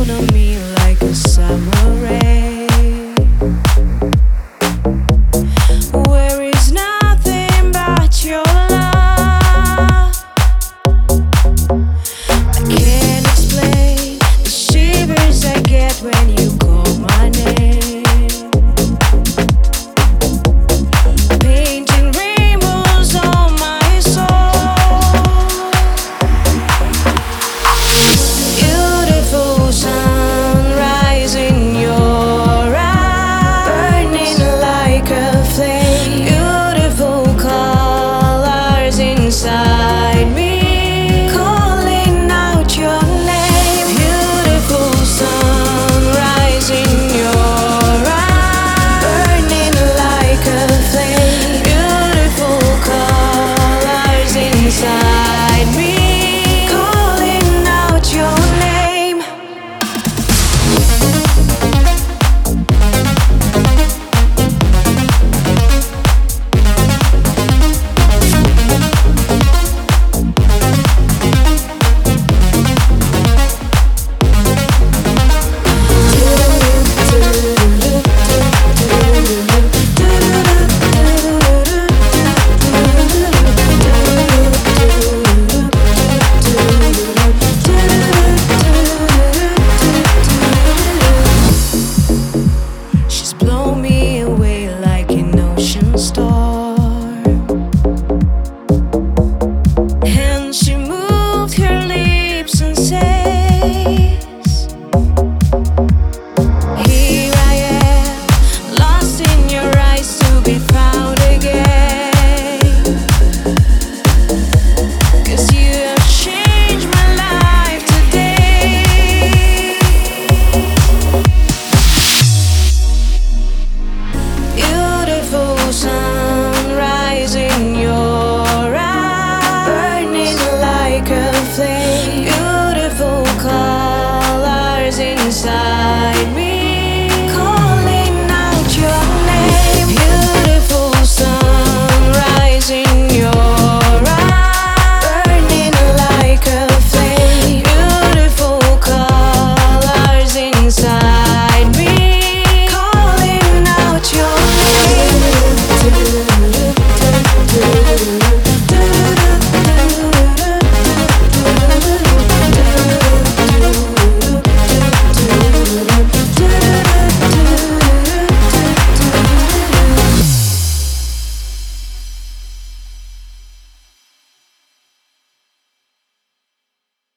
out of me.